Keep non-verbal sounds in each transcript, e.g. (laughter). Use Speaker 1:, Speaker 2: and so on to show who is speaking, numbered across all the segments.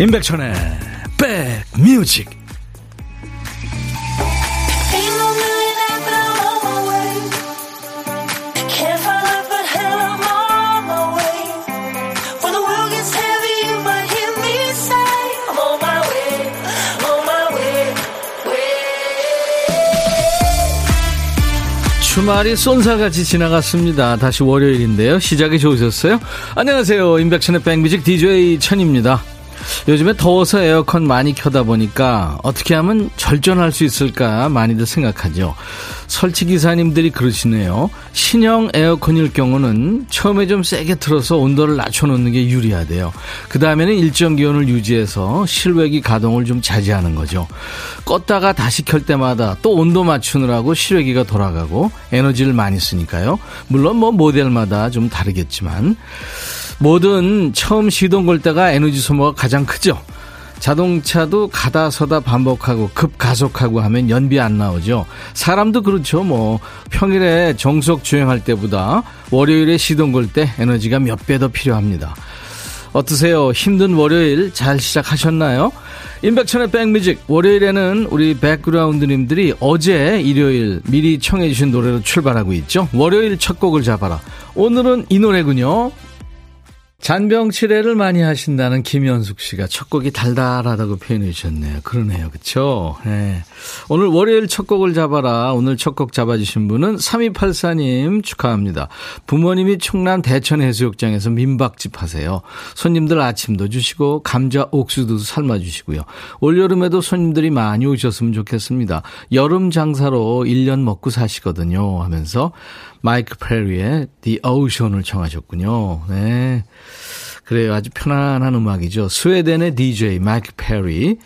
Speaker 1: 임백천의 백뮤직 주말이 쏜살같이 지나갔습니다. 다시 월요일인데요. 시작이 좋으셨어요? 안녕하세요. 임백천의 백뮤직 DJ 천입니다. 요즘에 더워서 에어컨 많이 켜다 보니까 어떻게 하면 절전할 수 있을까 많이들 생각하죠. 설치 기사님들이 그러시네요. 신형 에어컨일 경우는 처음에 좀 세게 틀어서 온도를 낮춰놓는 게 유리하대요. 그 다음에는 일정 기온을 유지해서 실외기 가동을 좀 자제하는 거죠. 껐다가 다시 켤 때마다 또 온도 맞추느라고 실외기가 돌아가고 에너지를 많이 쓰니까요. 물론 뭐 모델마다 좀 다르겠지만 뭐든 처음 시동 걸 때가 에너지 소모가 가장 크죠. 자동차도 가다 서다 반복하고 급가속하고 하면 연비 안 나오죠. 사람도 그렇죠. 뭐 평일에 정속 주행할 때보다 월요일에 시동 걸 때 에너지가 몇 배 더 필요합니다. 어떠세요? 힘든 월요일 잘 시작하셨나요? 임백천의 백뮤직 월요일에는 우리 백그라운드님들이 어제 일요일 미리 청해 주신 노래로 출발하고 있죠. 월요일 첫 곡을 잡아라. 오늘은 이 노래군요. 잔병치레를 많이 하신다는 김현숙 씨가 첫 곡이 달달하다고 표현해 주셨네요. 그러네요. 그쵸? 네. 오늘 월요일 첫 곡을 잡아라. 오늘 첫 곡 잡아주신 분은 3284님 축하합니다. 부모님이 충남 대천 해수욕장에서 민박집 하세요. 손님들 아침도 주시고 감자 옥수도 삶아주시고요. 올여름에도 손님들이 많이 오셨으면 좋겠습니다. 여름 장사로 1년 먹고 사시거든요. 하면서 마이크 페리의 The Ocean을 청하셨군요. 네. 그래요. 아주 편안한 음악이죠. 스웨덴의 DJ 마이크 페리.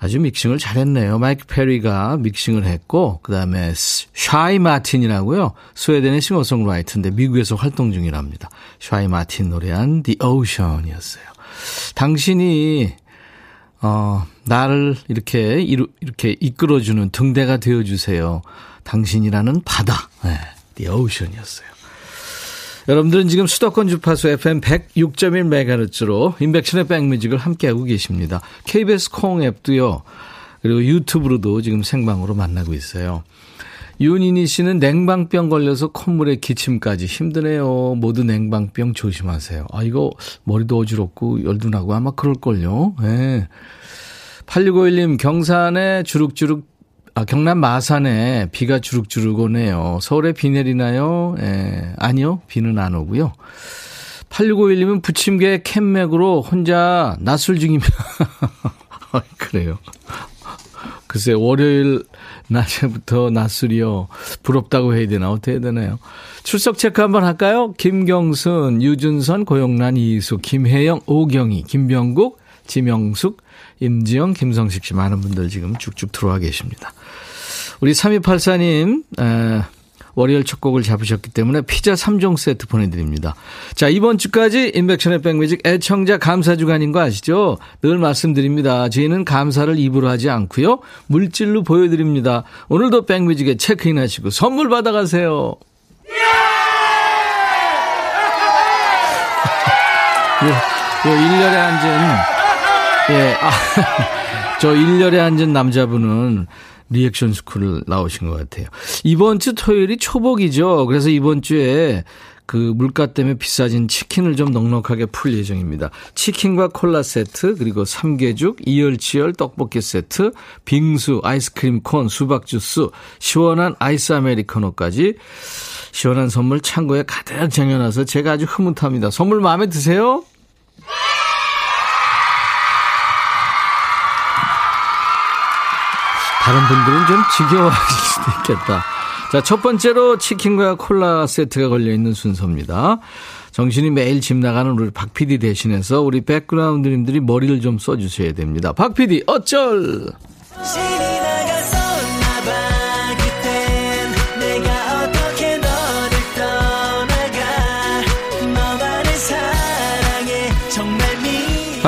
Speaker 1: 아주 믹싱을 잘했네요. 마이크 페리가 믹싱을 했고, 그 다음에 샤이 마틴이라고요. 스웨덴의 싱어송라이터인데 미국에서 활동 중이랍니다. 샤이 마틴 노래한 The Ocean이었어요. 당신이 어, 나를 이렇게 이렇게 이끌어주는 등대가 되어 주세요. 당신이라는 바다. 네. The Ocean이었어요. 여러분들은 지금 수도권 주파수 FM 106.1MHz로 인백션의 백뮤직을 함께하고 계십니다. KBS 콩 앱도요. 그리고 유튜브로도 지금 생방으로 만나고 있어요. 윤인희 씨는 냉방병 걸려서 콧물에 기침까지 힘드네요. 모두 냉방병 조심하세요. 아, 이거 머리도 어지럽고 열도 나고 아마 그럴걸요. 예. 네. 8651님, 경산에 주룩주룩 아, 경남 마산에 비가 주룩주룩 오네요. 서울에 비 내리나요? 예, 아니요. 비는 안 오고요. 8651님은 부침개 캔맥으로 혼자 낮술 중입니다. (laughs) 그래요. 글쎄, 월요일 낮에부터 낮술이요. 부럽다고 해야 되나? 어떻게 해야 되나요? 출석 체크 한번 할까요? 김경순, 유준선, 고영란, 이수, 김혜영, 오경희, 김병국, 지명숙, 임지영, 김성식 씨 많은 분들 지금 쭉쭉 들어와 계십니다. 우리 3284님, 에, 월요일 첫 곡을 잡으셨기 때문에 피자 3종 세트 보내드립니다. 자, 이번 주까지 인백션의 백뮤직 애청자 감사 주간인 거 아시죠? 늘 말씀드립니다. 저희는 감사를 입으로 하지 않고요. 물질로 보여드립니다. 오늘도 백뮤직에 체크인 하시고 선물 받아가세요. 요, 요 1열에 앉은 예, 아, (laughs) 저 1열에 앉은 남자분은 리액션 스쿨을 나오신 것 같아요. 이번 주 토요일이 초복이죠. 그래서 이번 주에 그 물가 때문에 비싸진 치킨을 좀 넉넉하게 풀 예정입니다. 치킨과 콜라 세트, 그리고 삼계죽, 이열치열 떡볶이 세트, 빙수, 아이스크림 콘, 수박 주스, 시원한 아이스 아메리카노까지 시원한 선물 창고에 가득 쟁여놔서 제가 아주 흐뭇합니다. 선물 마음에 드세요? 다른 분들은 좀 지겨워하실 (laughs) 수도 있겠다. 자, 첫 번째로 치킨과 콜라 세트가 걸려있는 순서입니다. 정신이 매일 집 나가는 우리 박 PD 대신해서 우리 백그라운드님들이 머리를 좀 써주셔야 됩니다. 박 PD, 어쩔!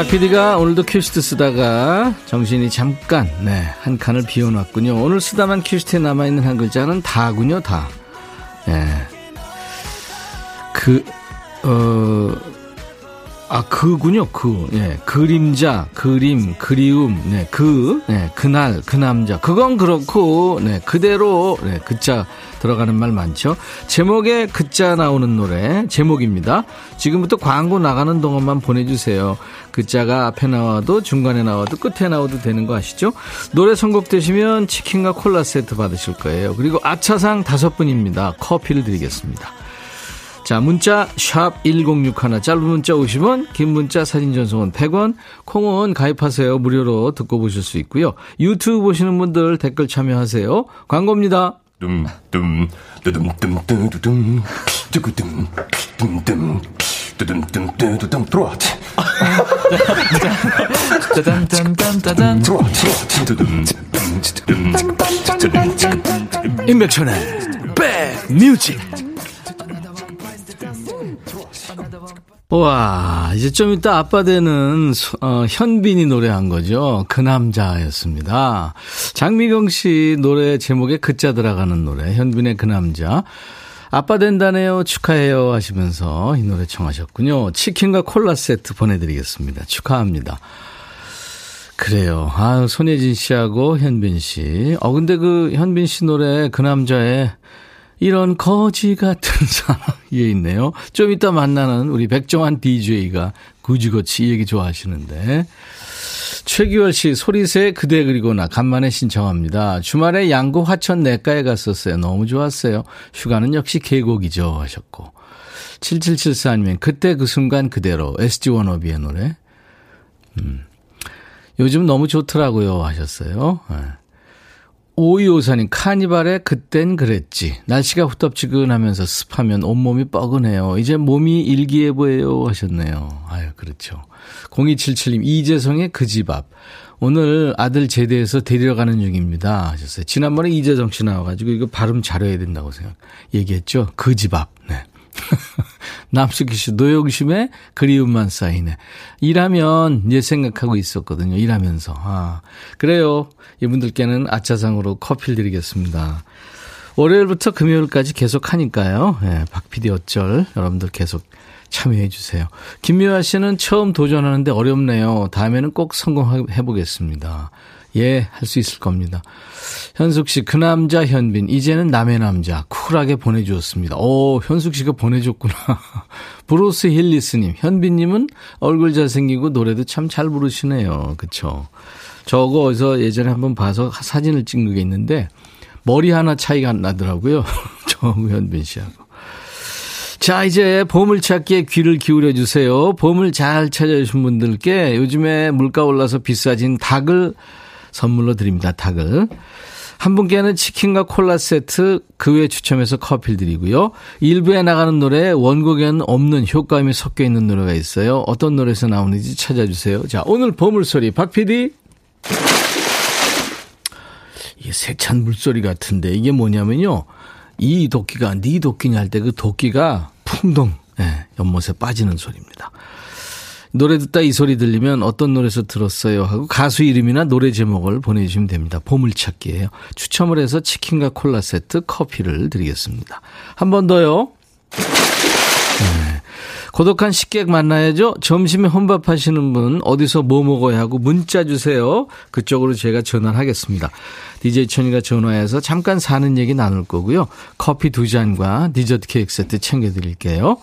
Speaker 1: 박 PD가 오늘도 큐시트 쓰다가 정신이 잠깐 네, 한 칸을 비워놨군요. 오늘 쓰다만 큐시트에 남아있는 한 글자는 다군요, 다. 네. 그, 어, 아, 그군요, 그. 예, 그림자, 그림, 그리움, 네, 그, 네, 그날, 그 남자. 그건 그렇고, 네, 그대로, 네, 그자 들어가는 말 많죠. 제목에 그자 나오는 노래, 제목입니다. 지금부터 광고 나가는 동안만 보내주세요. 그자가 앞에 나와도 중간에 나와도 끝에 나와도 되는 거 아시죠? 노래 선곡되시면 치킨과 콜라 세트 받으실 거예요. 그리고 아차상 다섯 분입니다. 커피를 드리겠습니다. 자, 문자 1061, 짧은 문자 50원, 긴 문자 사진 전송은 100원, 콩은 가입하세요. 무료로 듣고 보실 수 있고요. 유튜브 보시는 분들 댓글 참여하세요. 광고입니다. 둠둠 뚜둠 뚜두둠 뚜구둠 둠둠 뚜둠 뚜두둠 들어와 짜잔짠짠짠짠 들어와 임백천의 백뮤직 와, 이제 좀 이따 아빠 되는 어, 현빈이 노래한 거죠. 그 남자였습니다. 장미경 씨 노래 제목에 그자 들어가는 노래. 현빈의 그 남자. 아빠 된다네요. 축하해요. 하시면서 이 노래 청하셨군요. 치킨과 콜라 세트 보내드리겠습니다. 축하합니다. 그래요. 아, 손예진 씨하고 현빈 씨. 어, 근데 그 현빈 씨 노래 그 남자의 이런 거지 같은 (laughs) 사람이 있네요. 좀 이따 만나는 우리 백종환 DJ가 이 얘기 좋아하시는데. 최기월 씨, 소리새 그대 그리고 나 간만에 신청합니다. 주말에 양구 화천 내과에 갔었어요. 너무 좋았어요. 휴가는 역시 계곡이죠. 하셨고. 7774님은 그때 그 순간 그대로 SG 워너비의 노래. 음. 요즘 너무 좋더라고요. 하셨어요. 네. 오이오사님, 카니발에 그땐 그랬지. 날씨가 후텁지근하면서 습하면 온몸이 뻐근해요. 이제 몸이 일기예보예요. 하셨네요. 아유, 그렇죠. 0277님, 이재성의 그 집 앞. 오늘 아들 제대해서 데리러 가는 중입니다. 하셨어요. 지난번에 이재성 씨 나와가지고 이거 발음 잘해야 된다고 생각, 얘기했죠. 그 집 앞. 네. (laughs) 남숙희 씨, 노영심의 그리움만 쌓이네. 일하면 이제 생각하고 있었거든요. 일하면서. 아, 그래요. 이분들께는 아차상으로 커피를 드리겠습니다. 월요일부터 금요일까지 계속 하니까요. 예, 박PD 어쩔. 여러분들 계속 참여해 주세요. 김미화 씨는 처음 도전하는데 어렵네요. 다음에는 꼭 성공해 보겠습니다. 예, 할 수 있을 겁니다. 현숙 씨, 그 남자 현빈, 이제는 남의 남자, 쿨하게 보내주었습니다. 오, 현숙 씨가 보내줬구나. (laughs) 브루스 힐리스님, 현빈님은 얼굴 잘생기고 노래도 참 잘 부르시네요. 그쵸. 저거 어디서 예전에 한번 봐서 사진을 찍는 게 있는데, 머리 하나 차이가 나더라고요. (laughs) 정현빈 씨하고. 자, 이제 보물찾기에 귀를 기울여 주세요. 보물 잘 찾아주신 분들께 요즘에 물가 올라서 비싸진 닭을 선물로 드립니다. 닭을. 한 분께는 치킨과 콜라 세트 그 외에 추첨해서 커피를 드리고요. 일부에 나가는 노래 원곡에는 없는 효과음이 섞여 있는 노래가 있어요. 어떤 노래에서 나오는지 찾아주세요. 자, 오늘 보물소리 박 PD. 이게 세찬 물소리 같은데 이게 뭐냐면요. 이 도끼가 네 도끼냐 할 때 그 도끼가 풍덩 예, 연못에 빠지는 소리입니다. 노래 듣다 이 소리 들리면 어떤 노래에서 들었어요 하고 가수 이름이나 노래 제목을 보내주시면 됩니다. 보물찾기예요. 추첨을 해서 치킨과 콜라 세트 커피를 드리겠습니다. 한 번 더요. 네. 고독한 식객 만나야죠. 점심에 혼밥 하시는 분 어디서 뭐 먹어야 하고 문자 주세요. 그쪽으로 제가 전화하겠습니다. DJ 천이가 전화해서 잠깐 사는 얘기 나눌 거고요. 커피 두 잔과 디저트 케이크 세트 챙겨드릴게요.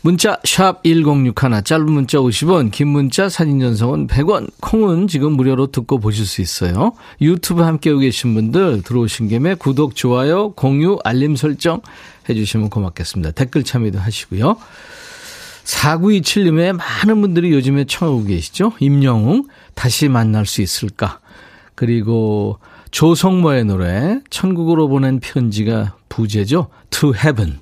Speaker 1: 문자 1061, 짧은 문자 50원, 긴 문자 사진 전송은 100원, 콩은 지금 무료로 듣고 보실 수 있어요. 유튜브 함께 오 계신 분들 들어오신 김에 구독, 좋아요, 공유, 알림 설정 해주시면 고맙겠습니다. 댓글 참여도 하시고요. 4927님의 많은 분들이 요즘에 청하고 계시죠. 임영웅, 다시 만날 수 있을까? 그리고 조성모의 노래, 천국으로 보낸 편지가 부제죠. To Heaven.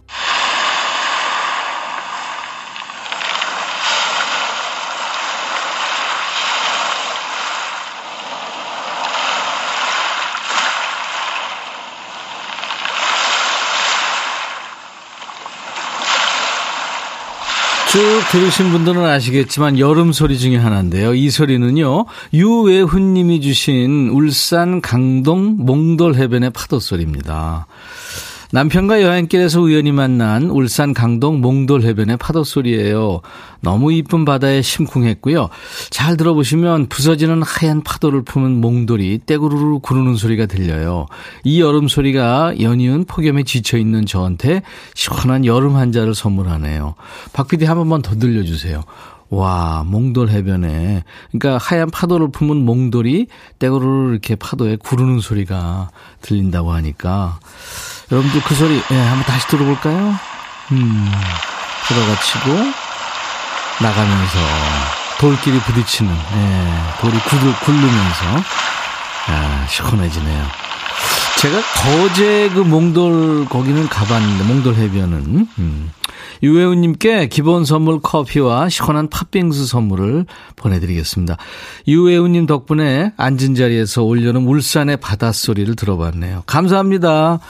Speaker 1: 쭉 들으신 분들은 아시겠지만 여름 소리 중에 하나인데요. 이 소리는요. 유외훈 님이 주신 울산 강동 몽돌 해변의 파도 소리입니다. 남편과 여행길에서 우연히 만난 울산 강동 몽돌 해변의 파도 소리예요. 너무 이쁜 바다에 심쿵했고요. 잘 들어보시면 부서지는 하얀 파도를 품은 몽돌이 떼구르르 구르는 소리가 들려요. 이 여름 소리가 연이은 폭염에 지쳐 있는 저한테 시원한 여름 한자를 선물하네요. 박 PD 한 번만 더 들려주세요. 와, 몽돌 해변에. 그러니까 하얀 파도를 품은 몽돌이 떼구르르 이렇게 파도에 구르는 소리가 들린다고 하니까. 여러분들 그 소리, 예, 한번 다시 들어볼까요? 음, 들어가 치고, 나가면서, 돌끼리 부딪히는, 예, 돌이 구르, 굴르면서, 아, 시원해지네요. 제가 거제 그 몽돌, 거기는 가봤는데, 몽돌 해변은, 음. 유혜우님께 기본 선물 커피와 시원한 팥빙수 선물을 보내드리겠습니다. 유혜우님 덕분에 앉은 자리에서 올려놓은 울산의 바닷소리를 들어봤네요. 감사합니다.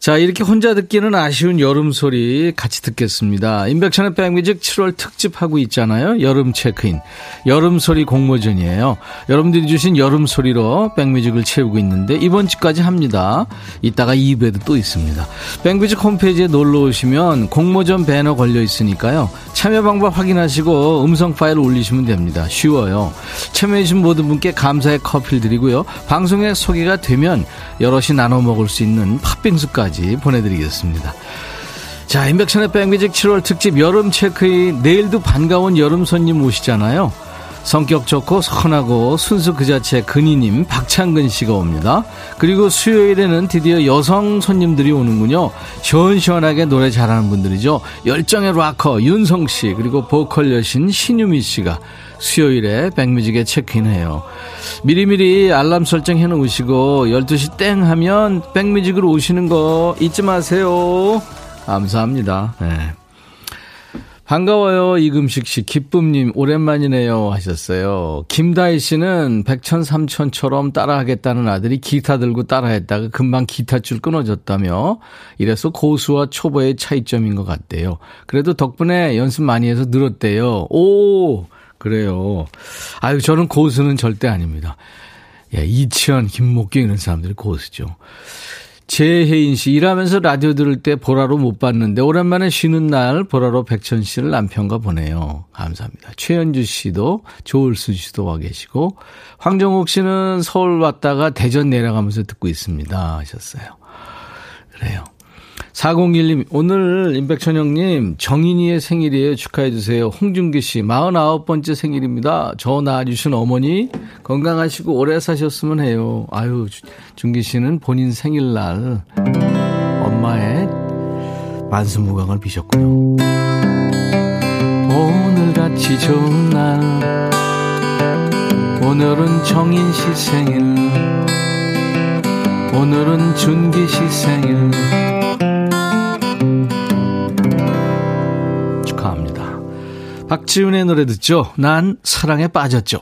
Speaker 1: 자, 이렇게 혼자 듣기는 아쉬운 여름 소리 같이 듣겠습니다. 인백천의 백뮤직 7월 특집하고 있잖아요. 여름 체크인. 여름 소리 공모전이에요. 여러분들이 주신 여름 소리로 백뮤직을 채우고 있는데 이번 주까지 합니다. 이따가 2부에도 또 있습니다. 백뮤직 홈페이지에 놀러 오시면 공모전 배너 걸려 있으니까요. 참여 방법 확인하시고 음성 파일 올리시면 됩니다. 쉬워요. 참여해주신 모든 분께 감사의 커피를 드리고요. 방송에 소개가 되면 여럿이 나눠 먹을 수 있는 팥빙수까지 보내드리겠습니다. 자, 인백션의 백뮤직 7월 특집 여름 체크인. 내일도 반가운 여름 손님 오시잖아요. 성격 좋고 선하고 순수 그 자체 근이님 박창근 씨가 옵니다. 그리고 수요일에는 드디어 여성 손님들이 오는군요. 시원시원하게 노래 잘하는 분들이죠. 열정의 락커 윤성 씨 그리고 보컬 여신 신유미 씨가 수요일에 백뮤직에 체크인해요. 미리미리 알람 설정해 놓으시고 12시 땡 하면 백뮤직으로 오시는 거 잊지 마세요. 감사합니다. 네. 반가워요, 이금식 씨. 기쁨님, 오랜만이네요. 하셨어요. 김다희 씨는 백천, 삼천처럼 따라하겠다는 아들이 기타 들고 따라했다가 금방 기타줄 끊어졌다며 이래서 고수와 초보의 차이점인 것 같대요. 그래도 덕분에 연습 많이 해서 늘었대요. 오! 그래요. 아유, 저는 고수는 절대 아닙니다. 예, 이치현, 김목경 이런 사람들이 고수죠. 재혜인 씨, 일하면서 라디오 들을 때 보라로 못 봤는데, 오랜만에 쉬는 날 보라로 백천 씨를 남편과 보내요. 감사합니다. 최현주 씨도, 조을수 씨도 와 계시고, 황정욱 씨는 서울 왔다가 대전 내려가면서 듣고 있습니다. 하셨어요. 그래요. 401님, 오늘 임백천 형님, 정인이의 생일이에요. 축하해주세요. 홍준기 씨, 49번째 생일입니다. 저 낳아주신 어머니, 건강하시고 오래 사셨으면 해요. 아유, 준기 씨는 본인 생일날, 엄마의 만수무강을 비셨고요. 오늘같이 좋은 날, 오늘은 정인 씨 생일, 오늘은 준기 씨 생일, 박지훈의 노래 듣죠? 난 사랑에 빠졌죠.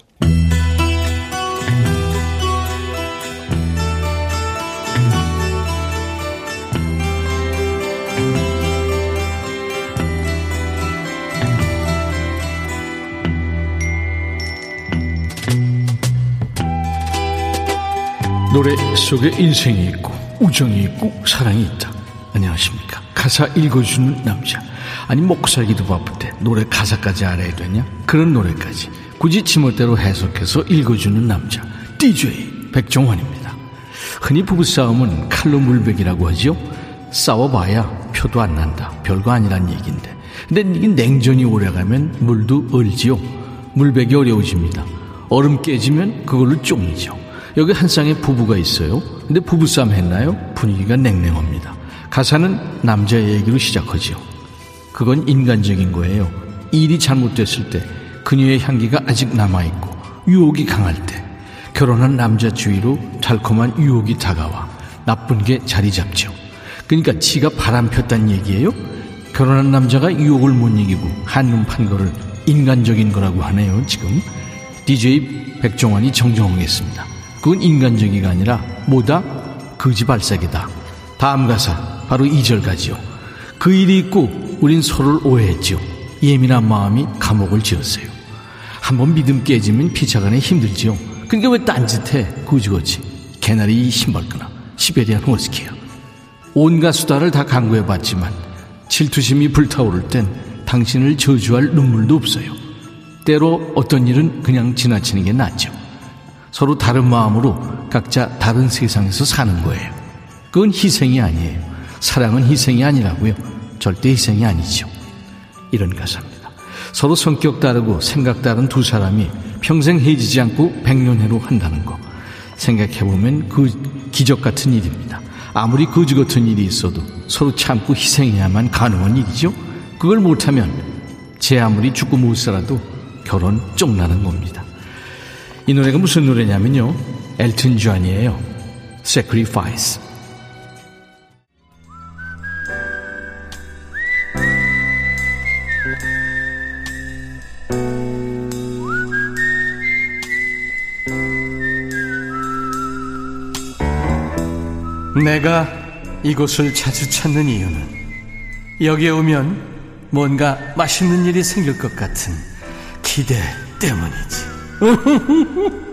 Speaker 1: 노래 속에 인생이 있고 우정이 있고 사랑이 있다. 안녕하십니까. 가사 읽어주는 남자. 아니 먹고 살기도 바쁜데 노래 가사까지 알아야 되냐? 그런 노래까지 굳이 지멋대로 해석해서 읽어주는 남자 DJ 백종환입니다. 흔히 부부싸움은 칼로 물베기라고 하죠. 싸워봐야 표도 안 난다. 별거 아니란 얘기인데. 근데 이게 냉전이 오래가면 물도 얼지요. 물베기 어려워집니다. 얼음 깨지면 그걸로 쫑이죠. 여기 한 쌍의 부부가 있어요. 근데 부부싸움 했나요? 분위기가 냉랭합니다. 가사는 남자 얘기로 시작하죠. 그건 인간적인 거예요. 일이 잘못됐을 때 그녀의 향기가 아직 남아있고 유혹이 강할 때 결혼한 남자 주위로 달콤한 유혹이 다가와 나쁜 게 자리 잡죠. 그러니까 지가 바람 폈단 얘기예요. 결혼한 남자가 유혹을 못 이기고 한눈 판 거를 인간적인 거라고 하네요. 지금 DJ 백종원이 정정하겠습니다. 그건 인간적이가 아니라 뭐다? 거지발사기다. 다음 가사 바로 2절가지요. 그 일이 있고 우린 서로를 오해했죠. 예민한 마음이 감옥을 지었어요. 한번 믿음 깨지면 피차간에 힘들지요. 그러니까 왜 딴짓해? 구지거지. 개나리 신발끈아. 시베리안 호스키야. 온갖 수다를 다 강구해봤지만 질투심이 불타오를 땐 당신을 저주할 눈물도 없어요. 때로 어떤 일은 그냥 지나치는 게 낫죠. 서로 다른 마음으로 각자 다른 세상에서 사는 거예요. 그건 희생이 아니에요. 사랑은 희생이 아니라고요. 절대 희생이 아니죠. 이런 가사입니다. 서로 성격 다르고 생각 다른 두 사람이 평생 헤어지지 않고 백년해로 한다는 거. 생각해보면 그 기적 같은 일입니다. 아무리 거지 같은 일이 있어도 서로 참고 희생해야만 가능한 일이죠. 그걸 못하면 제 아무리 죽고 못 살아도 결혼 쪽나는 겁니다. 이 노래가 무슨 노래냐면요. 엘튼 존이에요. Sacrifice. 내가 이곳을 자주 찾는 이유는 여기에 오면 뭔가 맛있는 일이 생길 것 같은 기대 때문이지. (laughs)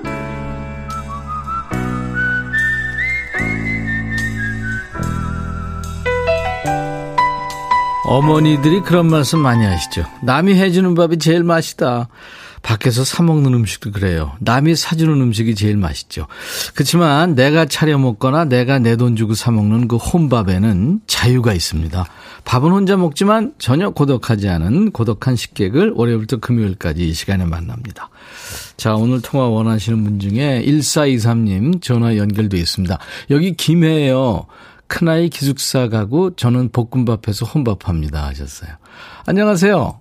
Speaker 1: 어머니들이 그런 말씀 많이 하시죠. 남이 해주는 밥이 제일 맛있다. 밖에서 사 먹는 음식도 그래요. 남이 사주는 음식이 제일 맛있죠. 그렇지만 내가 차려 먹거나 내가 내 돈 주고 사 먹는 그 혼밥에는 자유가 있습니다. 밥은 혼자 먹지만 전혀 고독하지 않은 고독한 식객을 월요일부터 금요일까지 이 시간에 만납니다. 자, 오늘 통화 원하시는 분 중에 1423님 전화 연결돼 있습니다. 여기 김해에요. 큰아이 기숙사 가고 저는 볶음밥해서 혼밥합니다 하셨어요. 안녕하세요.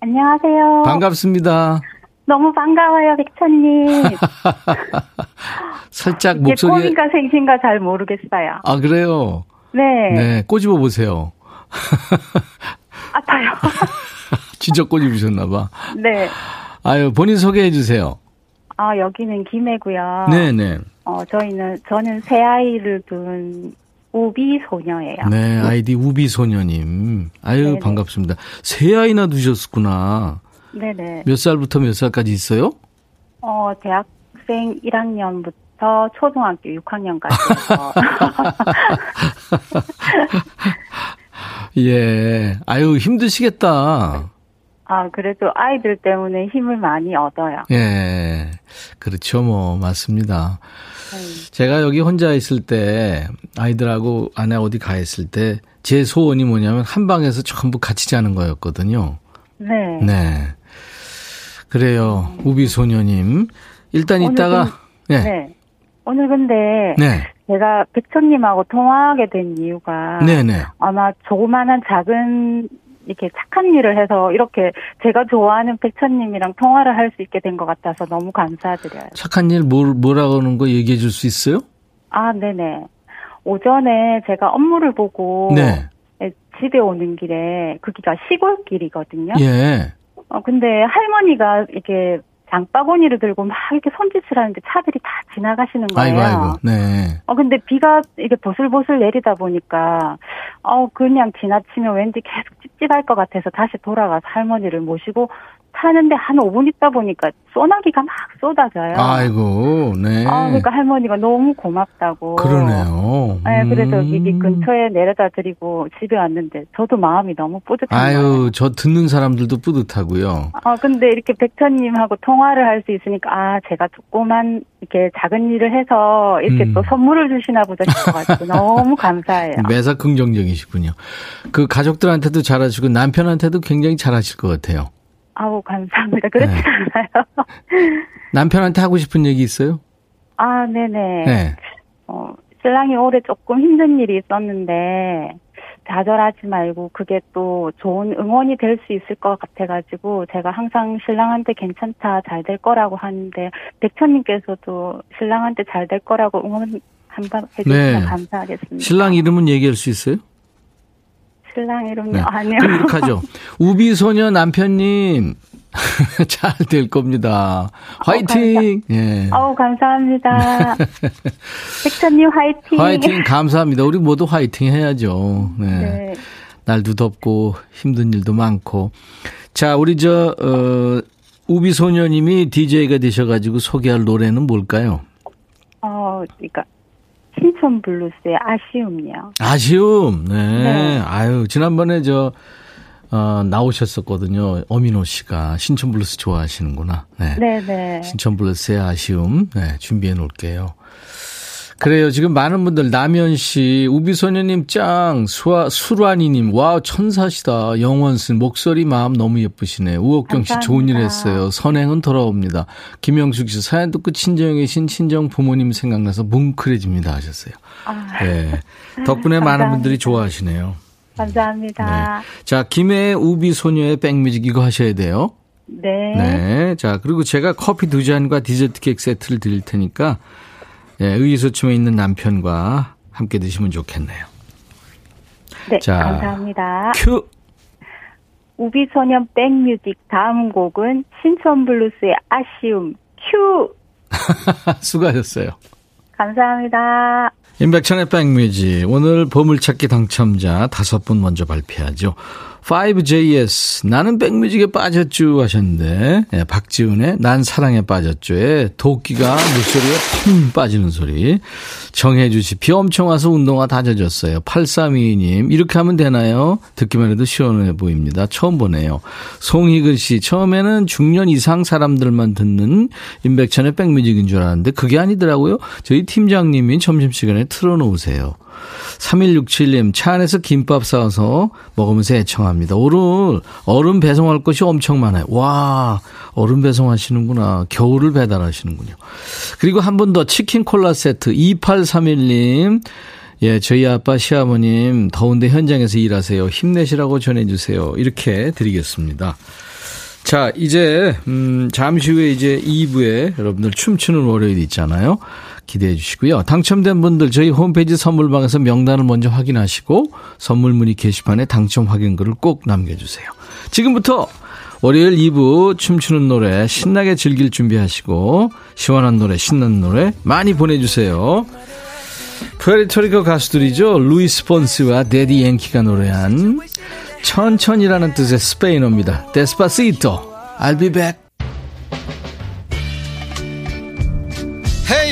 Speaker 2: 안녕하세요.
Speaker 1: 반갑습니다.
Speaker 2: 너무 반가워요, 백천님. (laughs)
Speaker 1: 살짝 목소리.
Speaker 2: 꿈인가 생신가 잘 모르겠어요.
Speaker 1: 아, 그래요?
Speaker 2: 네.
Speaker 1: 네, 꼬집어 보세요.
Speaker 2: 아파요. (laughs)
Speaker 1: 진짜 꼬집으셨나봐.
Speaker 2: 네.
Speaker 1: 아유, 본인 소개해 주세요.
Speaker 2: 아, 여기는 김해고요.
Speaker 1: 네네.
Speaker 2: 어, 저희는, 저는 새 아이를 둔 우비 소녀예요.
Speaker 1: 네, 아이디 우비 소녀님. 아유, 네네. 반갑습니다. 새 아이나 두셨구나.
Speaker 2: 네네.
Speaker 1: 몇 살부터 몇 살까지 있어요?
Speaker 2: 어, 대학생 1학년부터 초등학교 6학년까지. (laughs)
Speaker 1: 예. 아유, 힘드시겠다.
Speaker 2: 아, 그래도 아이들 때문에 힘을 많이 얻어요.
Speaker 1: 예. 그렇죠, 뭐, 맞습니다. 네. 제가 여기 혼자 있을 때, 아이들하고 아내 어디 가 있을 때, 제 소원이 뭐냐면, 한 방에서 전부 같이 자는 거였거든요.
Speaker 2: 네.
Speaker 1: 네. 그래요. 우비소녀님. 일단 이따가,
Speaker 2: 네. 네. 오늘 근데, 네. 제가 백천님하고 통화하게 된 이유가, 네네. 아마 조그마한 작은 이렇게 착한 일을 해서 이렇게 제가 좋아하는 백천님이랑 통화를 할 수 있게 된 것 같아서 너무 감사드려요.
Speaker 1: 착한 일 뭘, 뭐라고 하는 거 얘기해 줄 수 있어요?
Speaker 2: 아, 네네. 오전에 제가 업무를 보고 네. 집에 오는 길에 거기가 시골길이거든요.
Speaker 1: 예.
Speaker 2: 어, 근데 할머니가 이렇게 장바구니를 들고 막 이렇게 손짓을 하는데 차들이 다 지나가시는 거예요.
Speaker 1: 아이고, 아이고, 네.
Speaker 2: 어, 근데 비가 이게 보슬보슬 내리다 보니까, 어, 그냥 지나치면 왠지 계속 찝찝할 것 같아서 다시 돌아가서 할머니를 모시고 타는데 한 5분 있다 보니까 소나기가 막 쏟아져요.
Speaker 1: 아이고, 네.
Speaker 2: 아, 그러니까 할머니가 너무 고맙다고.
Speaker 1: 그러네요.
Speaker 2: 네, 그래서 음. 여기 근처에 내려다 드리고 집에 왔는데 저도 마음이 너무 뿌듯해요.
Speaker 1: 아유, 저 듣는 사람들도 뿌듯하고요.
Speaker 2: 아, 근데 이렇게 백천님하고 통화를 할 수 있으니까 아, 제가 조그만 이렇게 작은 일을 해서 이렇게 음. 또 선물을 주시나 보다 싶어가지고 (laughs) 너무 감사해요.
Speaker 1: 매사 긍정적이시군요. 그 가족들한테도 잘하시고 남편한테도 굉장히 잘하실 것 같아요.
Speaker 2: 아우 감사합니다. 그렇지 네. 않아요. (laughs)
Speaker 1: 남편한테 하고 싶은 얘기 있어요?
Speaker 2: 아 네네. 네. 어, 신랑이 올해 조금 힘든 일이 있었는데 좌절하지 말고 그게 또 좋은 응원이 될 수 있을 것 같아가지고 제가 항상 신랑한테 괜찮다 잘 될 거라고 하는데 백천님께서도 신랑한테 잘 될 거라고 응원 한번 해주시면 네. 감사하겠습니다.
Speaker 1: 신랑 이름은 얘기할 수 있어요?
Speaker 2: 신랑 이름요? 네. 아니요.
Speaker 1: 그럼 이렇게 하죠. 우비소녀 남편님. (laughs) 잘 될 겁니다. 화이팅!
Speaker 2: 어, 예. 어우, 감사합니다. 백천님 화이팅!
Speaker 1: 화이팅! 감사합니다. 우리 모두 화이팅 해야죠. 네. 네. 날도 덥고 힘든 일도 많고. 자, 우리 저, 어, 우비소녀님이 DJ가 되셔가지고 소개할 노래는 뭘까요?
Speaker 2: 어, 그러니까 신촌 블루스의 아쉬움이요.
Speaker 1: 아쉬움. 네. 네. 아유, 지난번에 저 어, 나오셨었거든요. 어민호 씨가 신촌 블루스 좋아하시는구나. 네. 네, 네. 신촌 블루스의 아쉬움. 네, 준비해 놓을게요. 그래요. 지금 많은 분들 남현 씨, 우비소녀님 짱, 수아 수라니님, 와 천사시다. 영원슨 목소리 마음 너무 예쁘시네. 우옥경 씨 좋은 일 했어요. 선행은 돌아옵니다. 김영숙 씨 사연 듣고 친정에 계신 친정 부모님 생각나서 뭉클해집니다 하셨어요. 아. 네. 덕분에 (laughs) 많은 분들이 좋아하시네요.
Speaker 2: 감사합니다.
Speaker 1: 네. 자, 김해 우비소녀의 백뮤직 이거 하셔야 돼요.
Speaker 2: 네.
Speaker 1: 네. 자, 그리고 제가 커피 두 잔과 디저트 케이크 세트를 드릴 테니까 예, 의기소침해 있는 남편과 함께 드시면 좋겠네요.
Speaker 2: 네, 자, 감사합니다.
Speaker 1: 큐.
Speaker 2: 우비소녀 백뮤직 다음 곡은 신촌블루스의 아쉬움 큐. (laughs)
Speaker 1: 수고하셨어요.
Speaker 2: 감사합니다.
Speaker 1: 임백천의 백뮤직 오늘 보물찾기 당첨자 다섯 분 먼저 발표하죠. 5JS 나는 백뮤직에 빠졌죠 하셨는데 예, 박지훈의 난 사랑에 빠졌죠에 도끼가 물소리에 펑 빠지는 소리. 정혜주 씨 비 엄청 와서 운동화 다 젖었어요. 8322님 이렇게 하면 되나요? 듣기만 해도 시원해 보입니다. 처음 보네요. 송희근 씨 처음에는 중년 이상 사람들만 듣는 임백천의 백뮤직인 줄 알았는데 그게 아니더라고요. 저희 팀장님이 점심시간에 틀어놓으세요 3167님, 차 안에서 김밥 싸서 먹으면서 애청합니다. 오늘 얼음 배송할 것이 엄청 많아요. 와, 얼음 배송하시는구나. 겨울을 배달하시는군요. 그리고 한 분 더 치킨 콜라 세트 2831님. 예, 저희 아빠 시아버님 더운데 현장에서 일하세요. 힘내시라고 전해주세요. 이렇게 드리겠습니다. 자, 이제, 음, 잠시 후에 이제 2부에 여러분들 춤추는 월요일 있잖아요. 기대해 주시고요. 당첨된 분들 저희 홈페이지 선물방에서 명단을 먼저 확인하시고 선물 문의 게시판에 당첨 확인글을 꼭 남겨주세요. 지금부터 월요일 2부 춤추는 노래 신나게 즐길 준비하시고 시원한 노래 신나는 노래 많이 보내주세요. 푸에르토리코 가수들이죠. 루이스 폰시와 대디 양키가 노래한 천천히라는 뜻의 스페인어입니다. 데스파시토 I'll be back.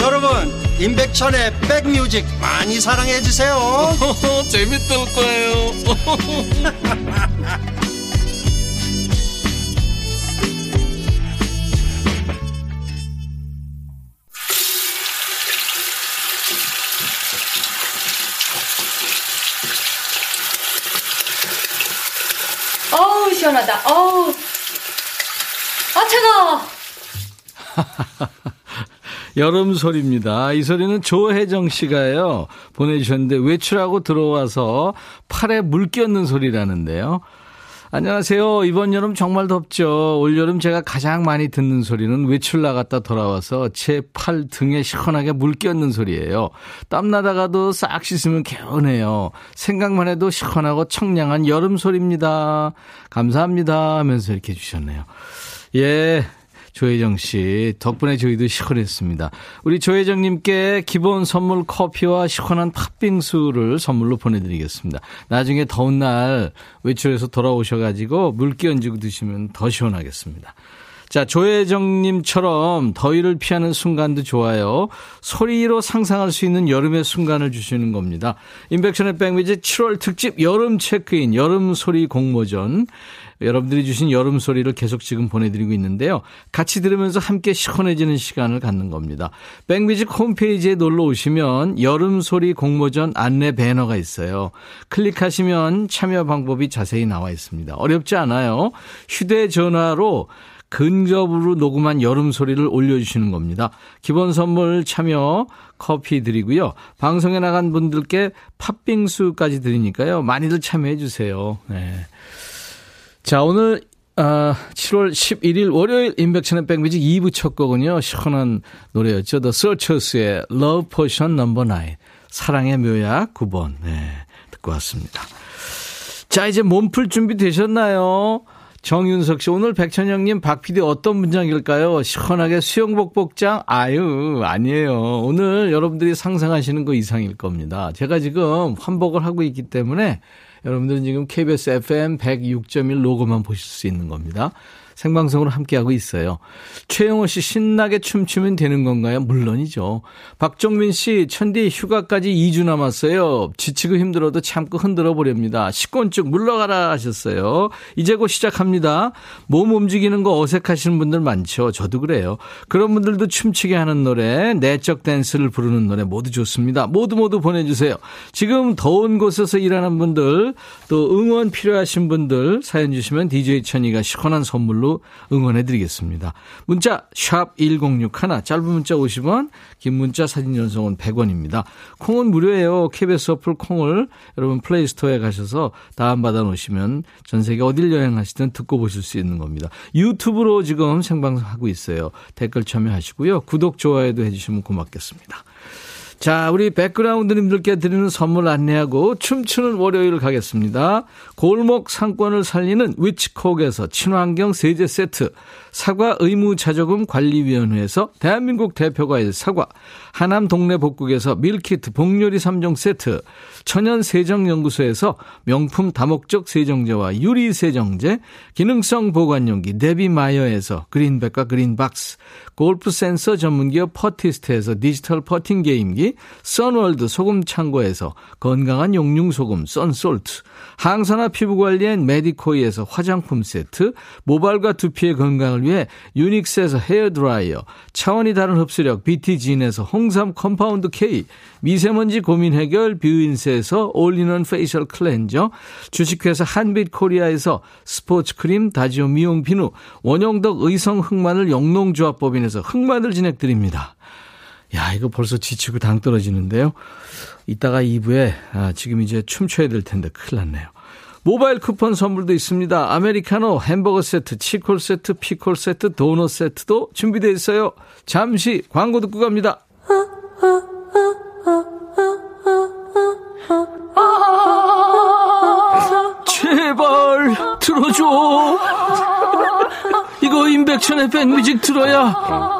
Speaker 3: 여러분 임백천의 백뮤직 많이 사랑해 주세요. (laughs)
Speaker 4: 재밌을 거예요. (laughs)
Speaker 5: 어우 시원하다. 어우 아 차가워. (laughs)
Speaker 1: 여름 소리입니다. 이 소리는 조혜정 씨가요. 보내주셨는데 외출하고 들어와서 팔에 물 껴는 소리라는데요. 안녕하세요. 이번 여름 정말 덥죠. 올 여름 제가 가장 많이 듣는 소리는 외출 나갔다 돌아와서 제 팔 등에 시원하게 물 껴는 소리예요. 땀 나다가도 싹 씻으면 개운해요. 생각만 해도 시원하고 청량한 여름 소리입니다. 감사합니다 하면서 이렇게 주셨네요. 예, 조혜정 씨 덕분에 저희도 시원했습니다. 우리 조혜정님께 기본 선물 커피와 시원한 팥빙수를 선물로 보내드리겠습니다. 나중에 더운 날 외출해서 돌아오셔가지고 물기 얹고 드시면 더 시원하겠습니다. 자, 조혜정님처럼 더위를 피하는 순간도 좋아요. 소리로 상상할 수 있는 여름의 순간을 주시는 겁니다. 인백션의 백미지 7월 특집 여름 체크인, 여름 소리 공모전. 여러분들이 주신 여름 소리를 계속 지금 보내드리고 있는데요. 같이 들으면서 함께 시원해지는 시간을 갖는 겁니다. 백뮤직 홈페이지에 놀러 오시면 여름 소리 공모전 안내 배너가 있어요. 클릭하시면 참여 방법이 자세히 나와 있습니다. 어렵지 않아요. 휴대전화로 근접으로 녹음한 여름 소리를 올려주시는 겁니다. 기본 선물 참여 커피 드리고요. 방송에 나간 분들께 팥빙수까지 드리니까요. 많이들 참여해 주세요. 네. 자, 오늘 아, 7월 11일 월요일 인백천의 백뮤직 2부 첫 곡은요. 시원한 노래였죠. The Searchers의 Love Potion No. 9. 사랑의 묘약 9번. 네. 듣고 왔습니다. 자, 이제 몸풀 준비 되셨나요? 정윤석 씨, 오늘 백천영님, 박 PD 어떤 문장일까요? 시원하게 수영복 복장? 아유, 아니에요. 오늘 여러분들이 상상하시는 거 이상일 겁니다. 제가 지금 환복을 하고 있기 때문에 여러분들은 지금 KBS FM 106.1 로고만 보실 수 있는 겁니다. 생방송으로 함께하고 있어요. 최영호 씨 신나게 춤추면 되는 건가요? 물론이죠. 박정민 씨 천디 휴가까지 2주 남았어요. 지치고 힘들어도 참고 흔들어 보렵니다. 식곤증 물러가라 하셨어요. 이제 곧 시작합니다. 몸 움직이는 거 어색하시는 분들 많죠. 저도 그래요. 그런 분들도 춤추게 하는 노래, 내적 댄스를 부르는 노래 모두 좋습니다. 모두 모두 보내주세요. 지금 더운 곳에서 일하는 분들 또 응원 필요하신 분들 사연 주시면 DJ 천이가 시원한 선물로 응원해 드리겠습니다. 문자 1061, 짧은 문자 50원, 긴 문자 사진 전송은 100원입니다. 콩은 무료예요. KBS 어플 콩을 여러분 플레이스토어에 가셔서 다운받아 놓으시면 전 세계 어딜 여행하시든 듣고 보실 수 있는 겁니다. 유튜브로 지금 생방송하고 있어요. 댓글 참여하시고요. 구독, 좋아요도 해주시면 고맙겠습니다. 자, 우리 백그라운드님들께 드리는 선물 안내하고 춤추는 월요일 가겠습니다. 골목 상권을 살리는 위치콕에서 친환경 세제 세트, 사과 의무 자조금 관리위원회에서 대한민국 대표과일 사과, 하남 동네 복국에서 밀키트 복요리 3종 세트, 천연 세정연구소에서 명품 다목적 세정제와 유리 세정제, 기능성 보관용기 데비마이어에서 그린백과 그린박스, 골프 센서 전문기업 퍼티스트에서 디지털 퍼팅 게임기, 선월드 소금 창고에서 건강한 용융 소금 썬솔트, 항산화 피부 관리엔 메디코이에서 화장품 세트, 모발과 두피의 건강을 위해 유닉스에서 헤어 드라이어, 차원이 다른 흡수력 BT진에서 홍삼 compound K, 미세먼지 고민 해결 뷰인스에서 올리는 facial 클렌저, 주식회사 한빛 코리아에서 스포츠 크림 다지오 미용 비누, 원형덕 의성 흑마늘 영농조합법인에서 흑마늘 진행 드립니다. 야, 이거 벌써 지치고 당 떨어지는데요. 이따가 2부에, 아, 지금 이제 춤춰야 될 텐데 큰일 났네요. 모바일 쿠폰 선물도 있습니다. 아메리카노, 햄버거 세트, 치콜 세트, 피콜 세트, 도넛 세트도 준비되어 있어요. 잠시 광고 듣고 갑니다. 제발 들어줘. 이거 임백천의 백뮤직 들어야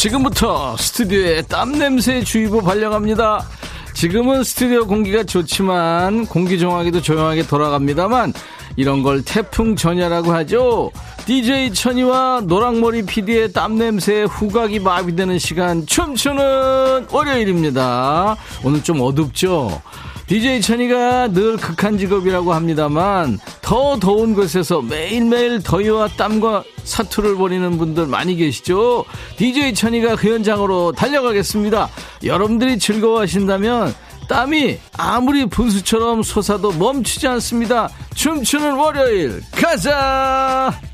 Speaker 1: 지금부터 스튜디오에 땀냄새 주의보 발령합니다. 지금은 스튜디오 공기가 좋지만 공기 정화기도 조용하게 돌아갑니다만 이런 걸 태풍 전야라고 하죠. DJ 천이와 노랑머리 PD의 땀냄새에 후각이 마비되는 시간 춤추는 월요일입니다. 오늘 좀 어둡죠? DJ 천이가 늘 극한 직업이라고 합니다만 더 더운 곳에서 매일매일 더위와 땀과 사투를 벌이는 분들 많이 계시죠? DJ 천이가 그 현장으로 달려가겠습니다. 여러분들이 즐거워하신다면 땀이 아무리 분수처럼 솟아도 멈추지 않습니다. 춤추는 월요일 가자!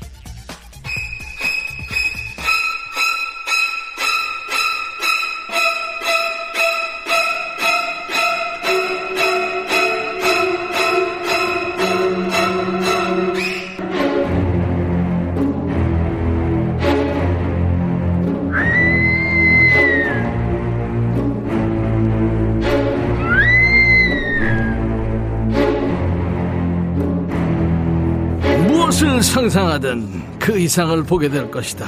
Speaker 1: 상상하던 그 이상을 보게 될 것이다.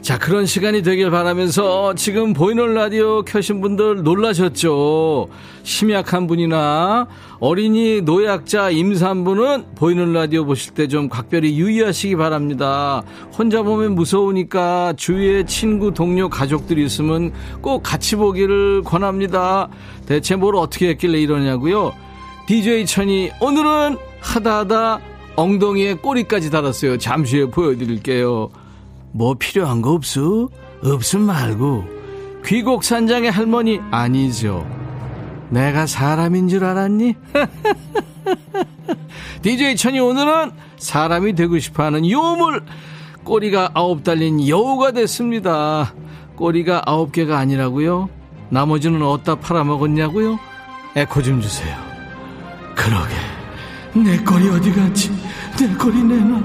Speaker 1: 자, 그런 시간이 되길 바라면서 지금 보이는 라디오 켜신 분들 놀라셨죠? 심약한 분이나 어린이, 노약자, 임산부는 보이는 라디오 보실 때 좀 각별히 유의하시기 바랍니다. 혼자 보면 무서우니까 주위에 친구, 동료, 가족들이 있으면 꼭 같이 보기를 권합니다. 대체 뭘 어떻게 했길래 이러냐고요? DJ 천이 오늘은 하다하다 엉덩이에 꼬리까지 달았어요. 잠시 후에 보여드릴게요. 뭐 필요한 거 없어? 없음 말고 귀곡산장의 할머니 아니죠. 내가 사람인 줄 알았니? (laughs) DJ 천이 오늘은 사람이 되고 싶어하는 요물 꼬리가 아홉 달린 여우가 됐습니다. 꼬리가 아홉 개가 아니라고요? 나머지는 어디다 팔아먹었냐고요? 에코 좀 주세요. 그러게 내 꼬리 어디 갔지? 내 꼬리 내놔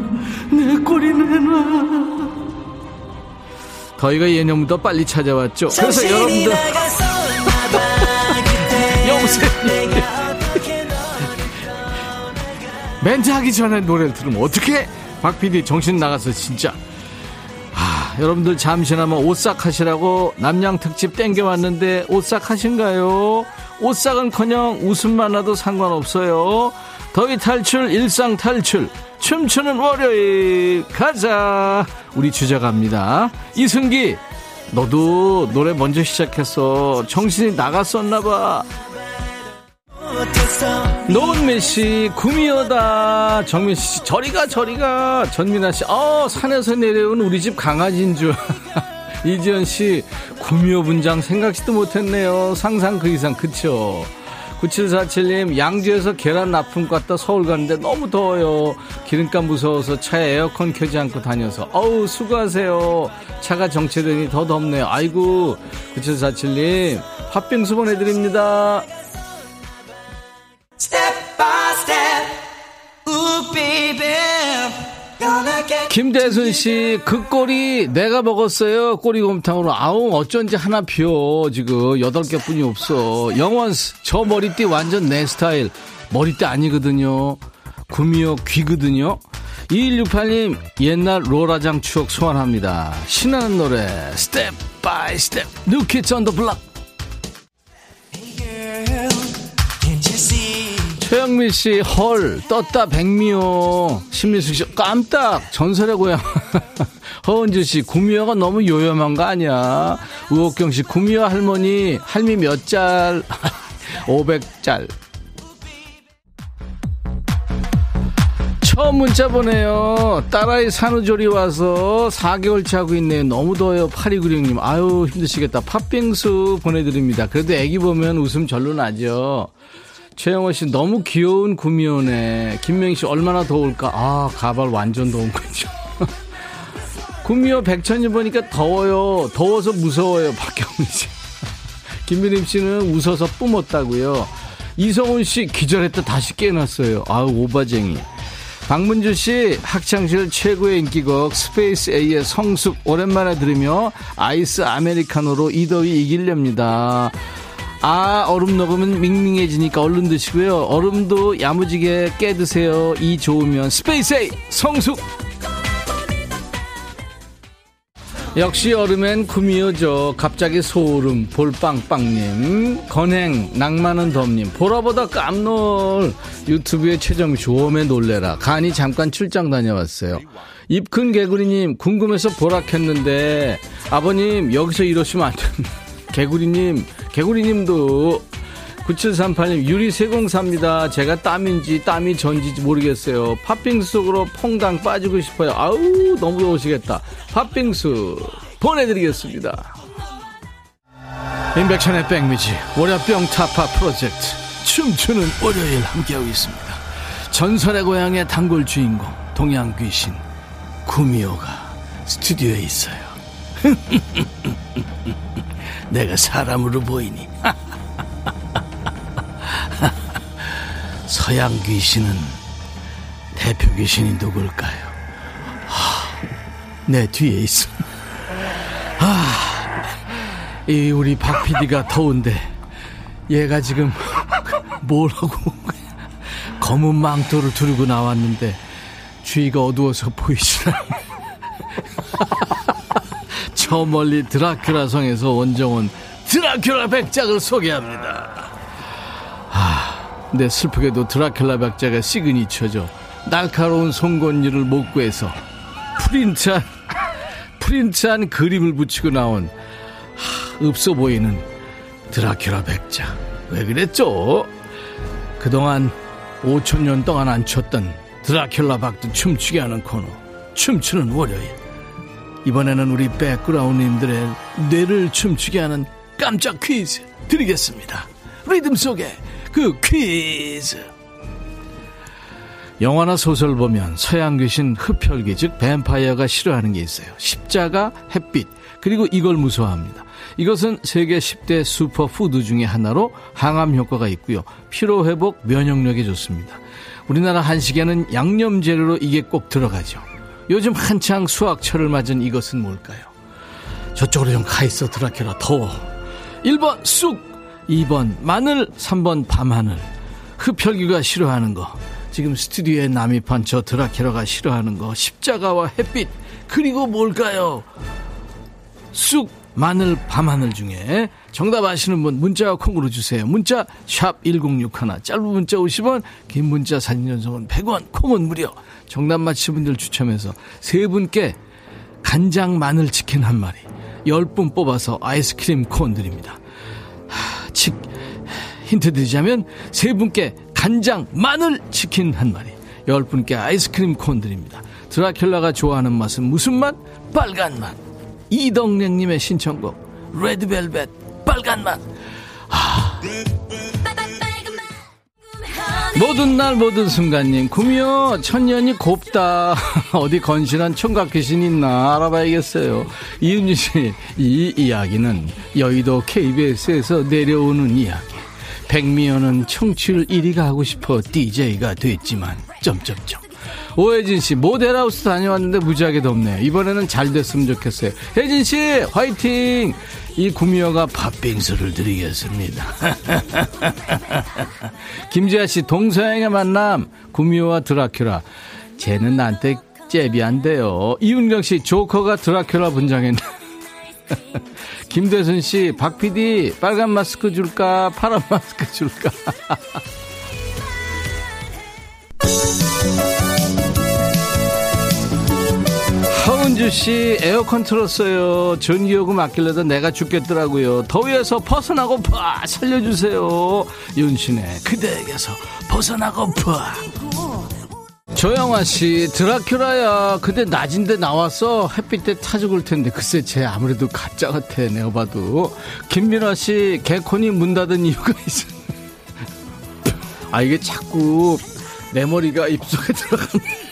Speaker 1: 내 꼬리 내놔 저희가 예년보다 빨리 찾아왔죠. 그래서 여러분들 여보세요. (laughs) 멘트 하기 전에 노래를 들으면 어떻게 박 PD 정신 나가서 진짜 아, 여러분들 잠시나마 오싹 하시라고 남양 특집 땡겨왔는데 오싹 하신가요? 오싹은커녕 웃음만 나도 상관없어요. 더위 탈출 일상 탈출 춤추는 월요일. 가자! 우리 주저갑니다. 이승기 너도 노래 먼저 시작했어. 정신이 나갔었나봐 노은매씨 구미호다 정민 씨 저리가 저리가 전민아 씨 어 산에서 내려온 우리 집 강아지인 줄 (laughs) 이지연 씨 구미호 분장 생각지도 못했네요 상상 그 이상 그쵸 9747님, 양주에서 계란 납품 갔다 서울 가는데 너무 더워요. 기름값 무서워서 차에 에어컨 켜지 않고 다녀서. 어우, 수고하세요. 차가 정체되니 더 덥네요. 아이고, 9747님, 팥빙수 보내드립니다. 김대순 씨, 그 꼬리 내가 먹었어요. 꼬리곰탕으로. 아우, 어쩐지 하나 비어. 지금 여덟 개 뿐이 없어. 영원스, 저 머리띠 완전 내 스타일. 머리띠 아니거든요. 구미호 귀거든요. 2168님, 옛날 로라장 추억 소환합니다. 신나는 노래, Step by Step, New Kids on the Block. 최영민 씨, 헐, 떴다, 백미호. 신민숙 씨, 깜딱, 전설의 고향. (laughs) 허은주 씨, 구미호가 너무 요염한 거 아니야? 우옥경 씨, 구미호 할머니, 할미 몇 짤? (laughs) 500짤. 처음 문자 보내요. 딸아이 산후조리 와서 4개월치 하고 있네요. 너무 더워요. 8296님. 아유, 힘드시겠다. 팥빙수 보내드립니다. 그래도 애기 보면 웃음 절로 나죠. 최영호 씨 너무 귀여운 구미호네. 김명희 씨 얼마나 더울까? 아 가발 완전 더운 거죠. (laughs) 구미호 백천이 보니까 더워요. 더워서 무서워요. 박경민 씨. (laughs) 김민림 씨는 웃어서 뿜었다고요. 이성훈 씨 기절했다 다시 깨났어요. 아우 오바쟁이. 박문주 씨 학창시절 최고의 인기곡 Space A의 성숙 오랜만에 들으며 아이스 아메리카노로 이 더위 이길렵니다. 아 얼음 녹으면 밍밍해지니까 얼른 드시고요. 얼음도 야무지게 깨 드세요. 이 좋으면 Space A 성숙! 역시 얼음엔 구미호죠. 갑자기 소름 볼빵빵님 건행 낭만은 덤님. 보라보다 깜놀! 유튜브에 최정씨 어매 놀래라. 간이 잠깐 출장 다녀왔어요. 입큰 개구리님 궁금해서 보라 켰는데 아버님 여기서 이러시면 안 됩니다. (laughs) 개구리님 개구리님도 9738님 유리세공사입니다. 제가 땀인지 땀이 전지 모르겠어요. 팥빙수 속으로 퐁당 빠지고 싶어요. 아우 너무 더우시겠다. 팥빙수 보내드리겠습니다. 인백천의 백미지 월요병 타파 프로젝트 춤추는 월요일 함께하고 있습니다. 전설의 고향의 단골 주인공 동양 귀신 구미호가 스튜디오에 있어요. (laughs) 내가 사람으로 보이니. 서양 귀신은 대표 귀신이 누굴까요? 내 뒤에 있어. 아, 이 우리 박 PD가 더운데 얘가 지금 뭘 하고 검은 망토를 두르고 나왔는데 주위가 어두워서 보이시나요? 저 멀리 드라큘라 성에서 원정온 드라큘라 백작을 소개합니다. 아, 근데 슬프게도 드라큘라 백작의 시그니처죠. 날카로운 송곳니를 못 구해서 프린트한 프린트한 그림을 붙이고 나온 하, 없어 보이는 드라큘라 백작. 왜 그랬죠? 그동안 5천년 동안 안 췄던 드라큘라 박도 춤추게 하는 코너 춤추는 월요일 이번에는 우리 백그라운드님들의 뇌를 춤추게 하는 깜짝 퀴즈 드리겠습니다 리듬 속에 그 퀴즈 영화나 소설 보면 서양 귀신 흡혈귀 즉 뱀파이어가 싫어하는 게 있어요 십자가 햇빛 그리고 이걸 무서워합니다 이것은 세계 10대 슈퍼푸드 중의 하나로 항암 효과가 있고요. 피로 회복, 면역력에 좋습니다. 우리나라 한식에는 양념 재료로 이게 꼭 들어가죠. 요즘 한창 수확철을 맞은 이것은 뭘까요? 저쪽으로 좀 가있어 드라큘라 더워. 1번 쑥, 2번 마늘, 3번 밤하늘. 흡혈귀가 싫어하는 거. 지금 스튜디오에 난입한 저 드라큘라가 싫어하는 거. 십자가와 햇빛. 그리고 뭘까요? 쑥, 마늘 밤하늘 중에 정답 아시는 분 문자와 콩으로 주세요. 문자 샵 1061, 짧은 문자 50원, 긴 문자 사진 전송은 100원, 콩은 무료. 정답 맞히신 분들 추첨해서 세 분께 간장 마늘 치킨 한 마리, 10분 뽑아서 아이스크림 콘 드립니다. 하, 치, 힌트 드리자면 세 분께 간장 마늘 치킨 한 마리, 10분께 아이스크림 콘 드립니다. 드라큘라가 좋아하는 맛은 무슨 맛? 빨간 맛. 이덕령님의 신청곡 레드벨벳 빨간맛 아. 모든 날 모든 순간님. 구미호 천년이 곱다. (laughs) 어디 건실한 총각 귀신 있나 알아봐야겠어요. 이은주 씨이 이야기는 여의도 KBS에서 내려오는 이야기. 백미연은 청취율 1위가 하고 싶어 DJ가 됐지만 점점점 오혜진 씨, 모델하우스 다녀왔는데 무지하게 덥네요. 이번에는 잘 됐으면 좋겠어요. 혜진 씨, 화이팅! 이 구미호가 팥빙수를 드리겠습니다. (laughs) 김지아 씨, 동서양의 만남, 구미호와 드라큘라. 쟤는 나한테 잽이 안 돼요. 이윤경 씨, 조커가 드라큘라 분장했네. (laughs) 김대순 씨, 박 PD, 빨간 마스크 줄까? 파란 마스크 줄까? (laughs) 서은주 씨 에어컨 틀었어요. 전기요금 아끼려다 내가 죽겠더라고요. 더위에서 벗어나고 파 살려주세요. 윤신의 그대에게서 벗어나고 파. 조영아 씨 드라큘라야 그대 낮인데 나왔어 햇빛에 타 죽을 텐데 글쎄 쟤 아무래도 가짜 같아 내가 봐도 김민아 씨 개콘이 문 닫은 이유가 있어 (laughs) 아 이게 자꾸 내 머리가 입속에 들어가네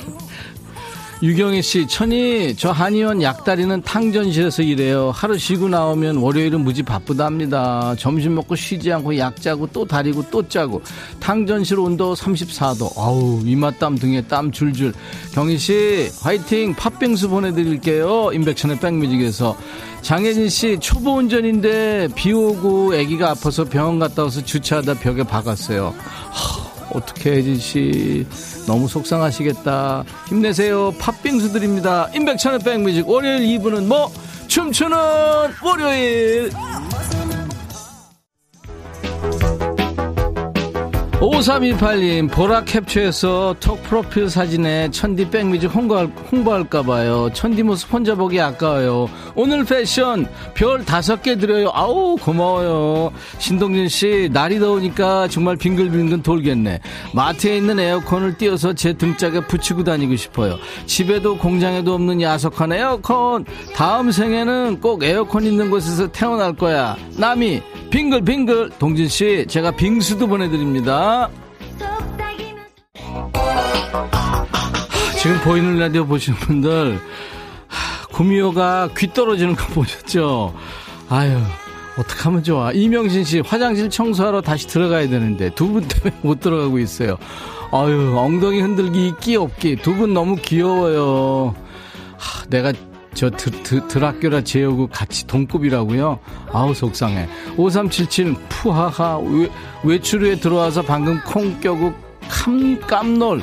Speaker 1: 유경희 씨, 천이 저 한의원 약다리는 탕전실에서 일해요. 하루 쉬고 나오면 월요일은 무지 바쁘답니다. 점심 먹고 쉬지 않고 약 짜고 또 다리고 또 짜고 탕전실 온도 34도. 아우 이맛땀 등에 땀 줄줄. 경희 씨, 화이팅. 팥빙수 보내드릴게요. 인백천의 백뮤직에서 장혜진 씨 초보 운전인데 비 오고 아기가 아파서 병원 갔다 와서 주차하다 벽에 박았어요. 어떻게 혜진 씨 너무 속상하시겠다. 힘내세요. 팥빙수 드립니다. 임백천의 백뮤직 월요일 2부는 뭐 춤추는 월요일. 5328님, 보라 캡처해서 톡 프로필 사진에 천디 백뮤직 홍보할, 홍보할까봐요. 천디 모습 혼자 보기 아까워요. 오늘 패션 별 다섯 개 드려요. 아우, 고마워요. 신동진 씨, 날이 더우니까 정말 빙글빙글 돌겠네. 마트에 있는 에어컨을 띄워서 제 등짝에 붙이고 다니고 싶어요. 집에도 공장에도 없는 야속한 에어컨. 다음 생에는 꼭 에어컨 있는 곳에서 태어날 거야. 남이, 빙글빙글. 동진 씨, 제가 빙수도 보내드립니다. 지금 보이는 라디오 보시는 분들 구미호가 귀 떨어지는 거 보셨죠? 아유 어떡하면 좋아. 이명신 씨 화장실 청소하러 다시 들어가야 되는데 두 분 때문에 못 들어가고 있어요. 아유 엉덩이 흔들기 있기 없기. 두 분 너무 귀여워요. 하, 내가 저 드, 드, 드라큘라 재우고 같이 동급이라고요? 아우 속상해. 5377 푸하하 외, 외출 후에 들어와서 방금 콩 껴고 캄, 깜놀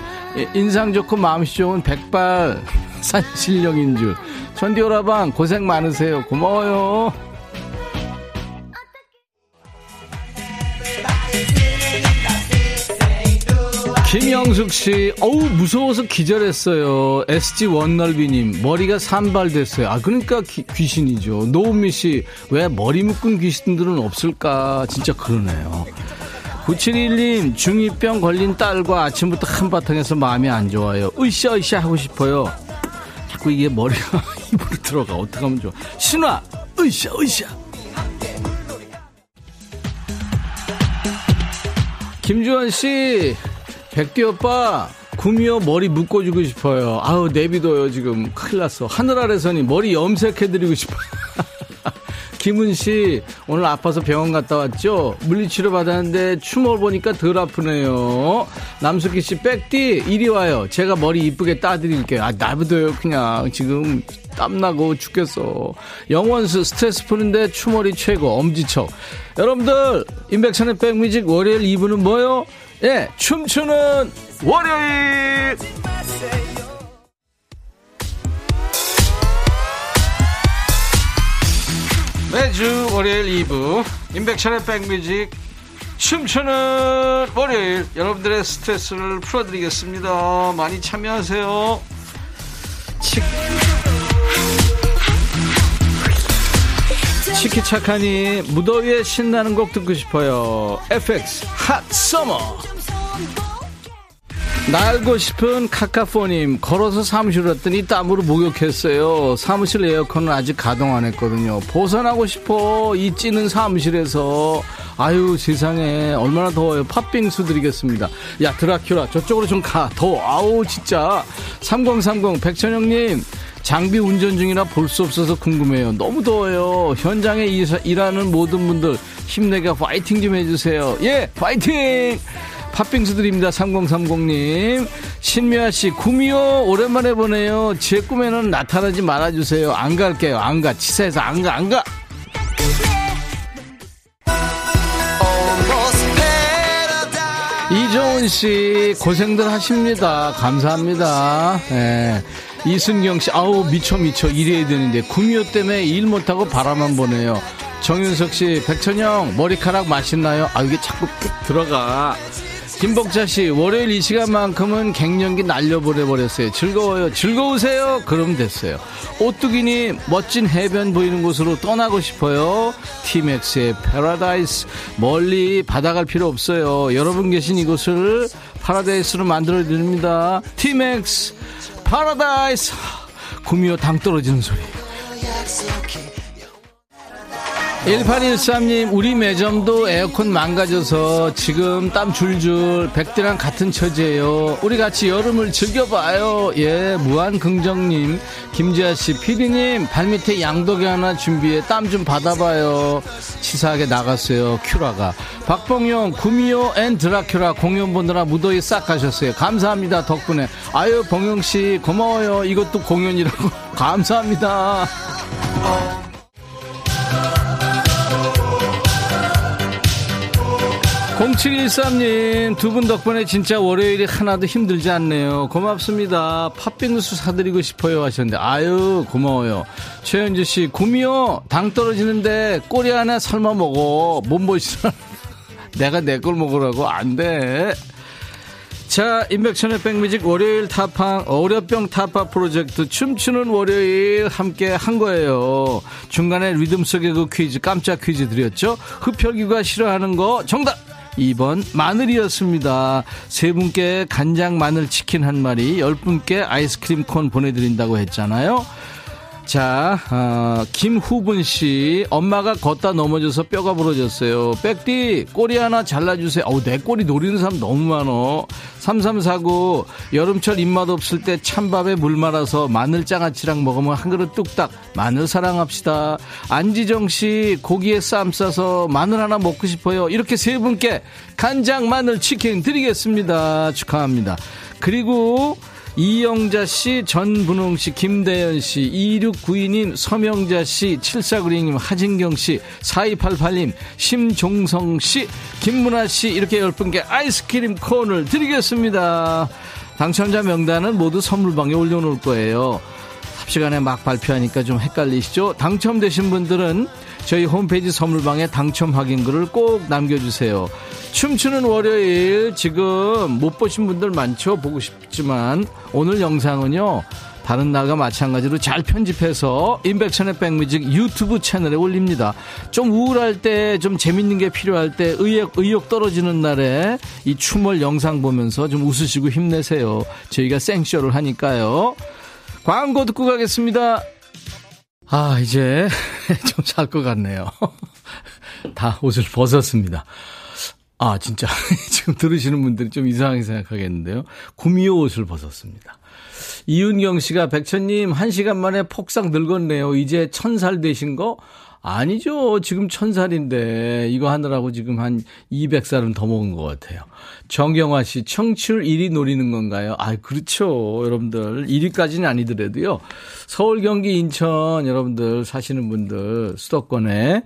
Speaker 1: 인상 좋고 마음씨 좋은 백발 산실령인 줄 전디오라방 고생 많으세요. 고마워요. 김영숙 씨, 어우, 무서워서 기절했어요. SG 원널비님, 머리가 산발됐어요. 아, 그러니까 기, 귀신이죠. 노은미 씨, 왜 머리 묶은 귀신들은 없을까? 진짜 그러네요. 9711님, 중2병 걸린 딸과 아침부터 한바탕에서 마음이 안 좋아요. 으쌰, 으쌰 하고 싶어요. 자꾸 이게 머리가 (laughs) 입으로 들어가. 어떡하면 좋아. 신화, 으쌰, 으쌰. 김주원 씨, 백기 오빠 구미호 머리 묶어주고 싶어요. 아우 내비둬요 지금 큰일 났어. 하늘 아래서니 머리 염색해드리고 싶어요. (laughs) 김은 씨 오늘 아파서 병원 갔다 왔죠? 물리치료 받았는데 추모를 보니까 덜 아프네요. 남숙희 씨 백디 이리 와요. 제가 머리 이쁘게 따드릴게요. 아 나부둬요 그냥 지금 땀나고 죽겠어. 영원수 스트레스 푸는데 추모리 최고 엄지척. 여러분들 인백천의 백뮤직 월요일 2부는 뭐요? 예, 춤추는 월요일! 매주 월요일 2부, 인백션의 백뮤직, 춤추는 월요일, 여러분들의 스트레스를 풀어드리겠습니다. 많이 참여하세요. 치... 치키차카니 무더위에 신나는 곡 듣고 싶어요. FX Hot Summer. 날고 싶은 카카포님 걸어서 사무실 왔더니 땀으로 목욕했어요. 사무실 에어컨은 아직 가동 안 했거든요. 벗어나고 싶어. 이 찌는 사무실에서. 아유 세상에. 얼마나 더워요. 팥빙수 드리겠습니다. 야 드라큐라 저쪽으로 좀 가. 더워. 아우 진짜. 3030 백천영님 장비 운전 중이라 볼 수 없어서 궁금해요 너무 더워요 현장에 일하는 모든 분들 힘내게 파이팅 좀 해주세요 예 파이팅 팥빙수 드립니다. 3030님. 신미아 씨, 구미호 오랜만에 보네요. 제 꿈에는 나타나지 말아주세요. 안 갈게요. 안 가. 치사해서 안 가, 안 가. 이종훈 씨, 고생들 하십니다. 감사합니다. 예. 이순경 씨, 아우, 미쳐, 미쳐. 일해야 되는데. 구미호 때문에 일 못하고 바라만 보네요. 정윤석 씨, 백천영, 머리카락 맛있나요? 아, 이게 자꾸 푹 들어가. 김복자 씨, 월요일 이 시간만큼은 갱년기 날려보내버렸어요. 즐거워요. 즐거우세요? 그럼 됐어요. 오뚜기니 멋진 해변 보이는 곳으로 떠나고 싶어요. 티맥스의 패러다이스. 멀리 바다 갈 필요 없어요. 여러분 계신 이곳을 파라다이스로 만들어드립니다. 티맥스, 파라다이스. 구미호 당 떨어지는 소리. 1813님, 우리 매점도 에어컨 망가져서 지금 땀 줄줄 백대랑 같은 처지예요. 우리 같이 여름을 즐겨봐요. 예, 무한긍정님, 김지아씨, 피디님, 발밑에 양동이 하나 준비해 땀 좀 받아봐요. 치사하게 나갔어요, 큐라가. 박봉용, 구미호 and 드라큐라 공연 보느라 무더위 싹 가셨어요. 감사합니다, 덕분에. 아유, 봉용씨, 고마워요. 이것도 공연이라고. (laughs) 감사합니다. 0713님, 두 분 덕분에 진짜 월요일이 하나도 힘들지 않네요. 고맙습니다. 팥빙수 사드리고 싶어요 하셨는데, 아유, 고마워요. 최현주 씨, 구미호, 당 떨어지는데 꼬리 하나 삶아 먹어. 몸보시라. (laughs) 내가 내 걸 먹으라고? 안 돼. 자, 인백천의 백뮤직 월요일 타파, 어려병 타파 프로젝트 춤추는 월요일 함께 한 거예요. 중간에 리듬 속의 그 퀴즈, 깜짝 퀴즈 드렸죠? 흡혈귀가 싫어하는 거 정답! 2번 마늘이었습니다. 세 분께 간장 마늘 치킨 한 마리, 10분께 아이스크림 콘 보내드린다고 했잖아요. 자, 어, 김후분 씨, 엄마가 걷다 넘어져서 뼈가 부러졌어요. 백디, 꼬리 하나 잘라주세요. 어우, 내 꼬리 노리는 사람 너무 많어. 3349, 여름철 입맛 없을 때 찬밥에 물 말아서 마늘 장아찌랑 먹으면 한 그릇 뚝딱. 마늘 사랑합시다. 안지정 씨, 고기에 쌈 싸서 마늘 하나 먹고 싶어요. 이렇게 세 분께 간장 마늘 치킨 드리겠습니다. 축하합니다. 그리고, 이영자 씨, 전분홍 씨, 김대현 씨, 2692님, 서명자 씨, 7496님, 하진경 씨, 4288님, 심종성 씨, 김문아 씨, 이렇게 10분께 아이스크림 콘을 드리겠습니다. 당첨자 명단은 모두 선물방에 올려놓을 거예요. 시간에 막 발표하니까 좀 헷갈리시죠? 당첨되신 분들은 저희 홈페이지 선물방에 당첨 확인글을 꼭 남겨주세요. 춤추는 월요일 지금 못 보신 분들 많죠? 보고 싶지만 오늘 영상은요. 다른 날과 마찬가지로 잘 편집해서 인백천의 백뮤직 유튜브 채널에 올립니다. 좀 우울할 때 좀 재밌는 게 필요할 때 의욕, 의욕 떨어지는 날에 이 춤을 영상 보면서 좀 웃으시고 힘내세요. 저희가 생쇼를 하니까요. 광고 듣고 가겠습니다. 아, 이제 (laughs) 좀 잘 것 같네요. (laughs) 다 옷을 벗었습니다. 아, 진짜. (laughs) 지금 들으시는 분들이 좀 이상하게 생각하겠는데요. 구미호 옷을 벗었습니다. 이윤경 씨가 백천님 한 시간 만에 폭삭 늙었네요. 이제 천 살 되신 거? 아니죠. 지금 천 살인데 이거 하느라고 지금 한 200살은 더 먹은 것 같아요. 정경화 씨, 청취율 1위 노리는 건가요? 아, 그렇죠. 여러분들 1위까지는 아니더라도요. 서울, 경기, 인천 여러분들 사시는 분들 수도권에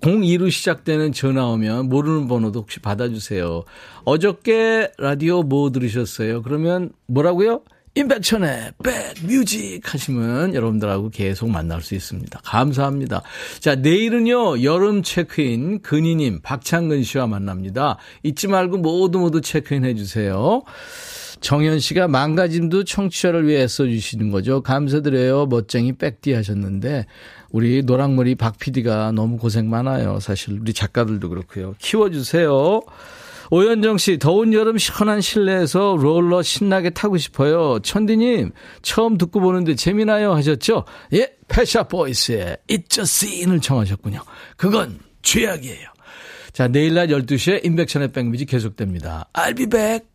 Speaker 1: 02로 시작되는 전화 오면 모르는 번호도 혹시 받아주세요. 어저께 라디오 뭐 들으셨어요? 그러면 뭐라고요? 임백천의 백뮤직 하시면 여러분들하고 계속 만날 수 있습니다. 감사합니다. 자, 내일은요, 여름 체크인 근희님, 박창근 씨와 만납니다. 잊지 말고 모두 모두 체크인 해주세요. 정현 씨가 망가짐도 청취자를 위해 써주시는 거죠. 감사드려요. 멋쟁이 백디 하셨는데, 우리 노랑머리 박 PD가 너무 고생 많아요. 사실 우리 작가들도 그렇고요. 키워주세요. 오현정 씨, 더운 여름 시원한 실내에서 롤러 신나게 타고 싶어요. 천디님, 처음 듣고 보는데 재미나요? 하셨죠? 예, 패샤 보이스의 It's a Scene을 청하셨군요. 그건 죄악이에요. 자, 내일 날 12시에 인백션의 백미지 계속됩니다. I'll be back.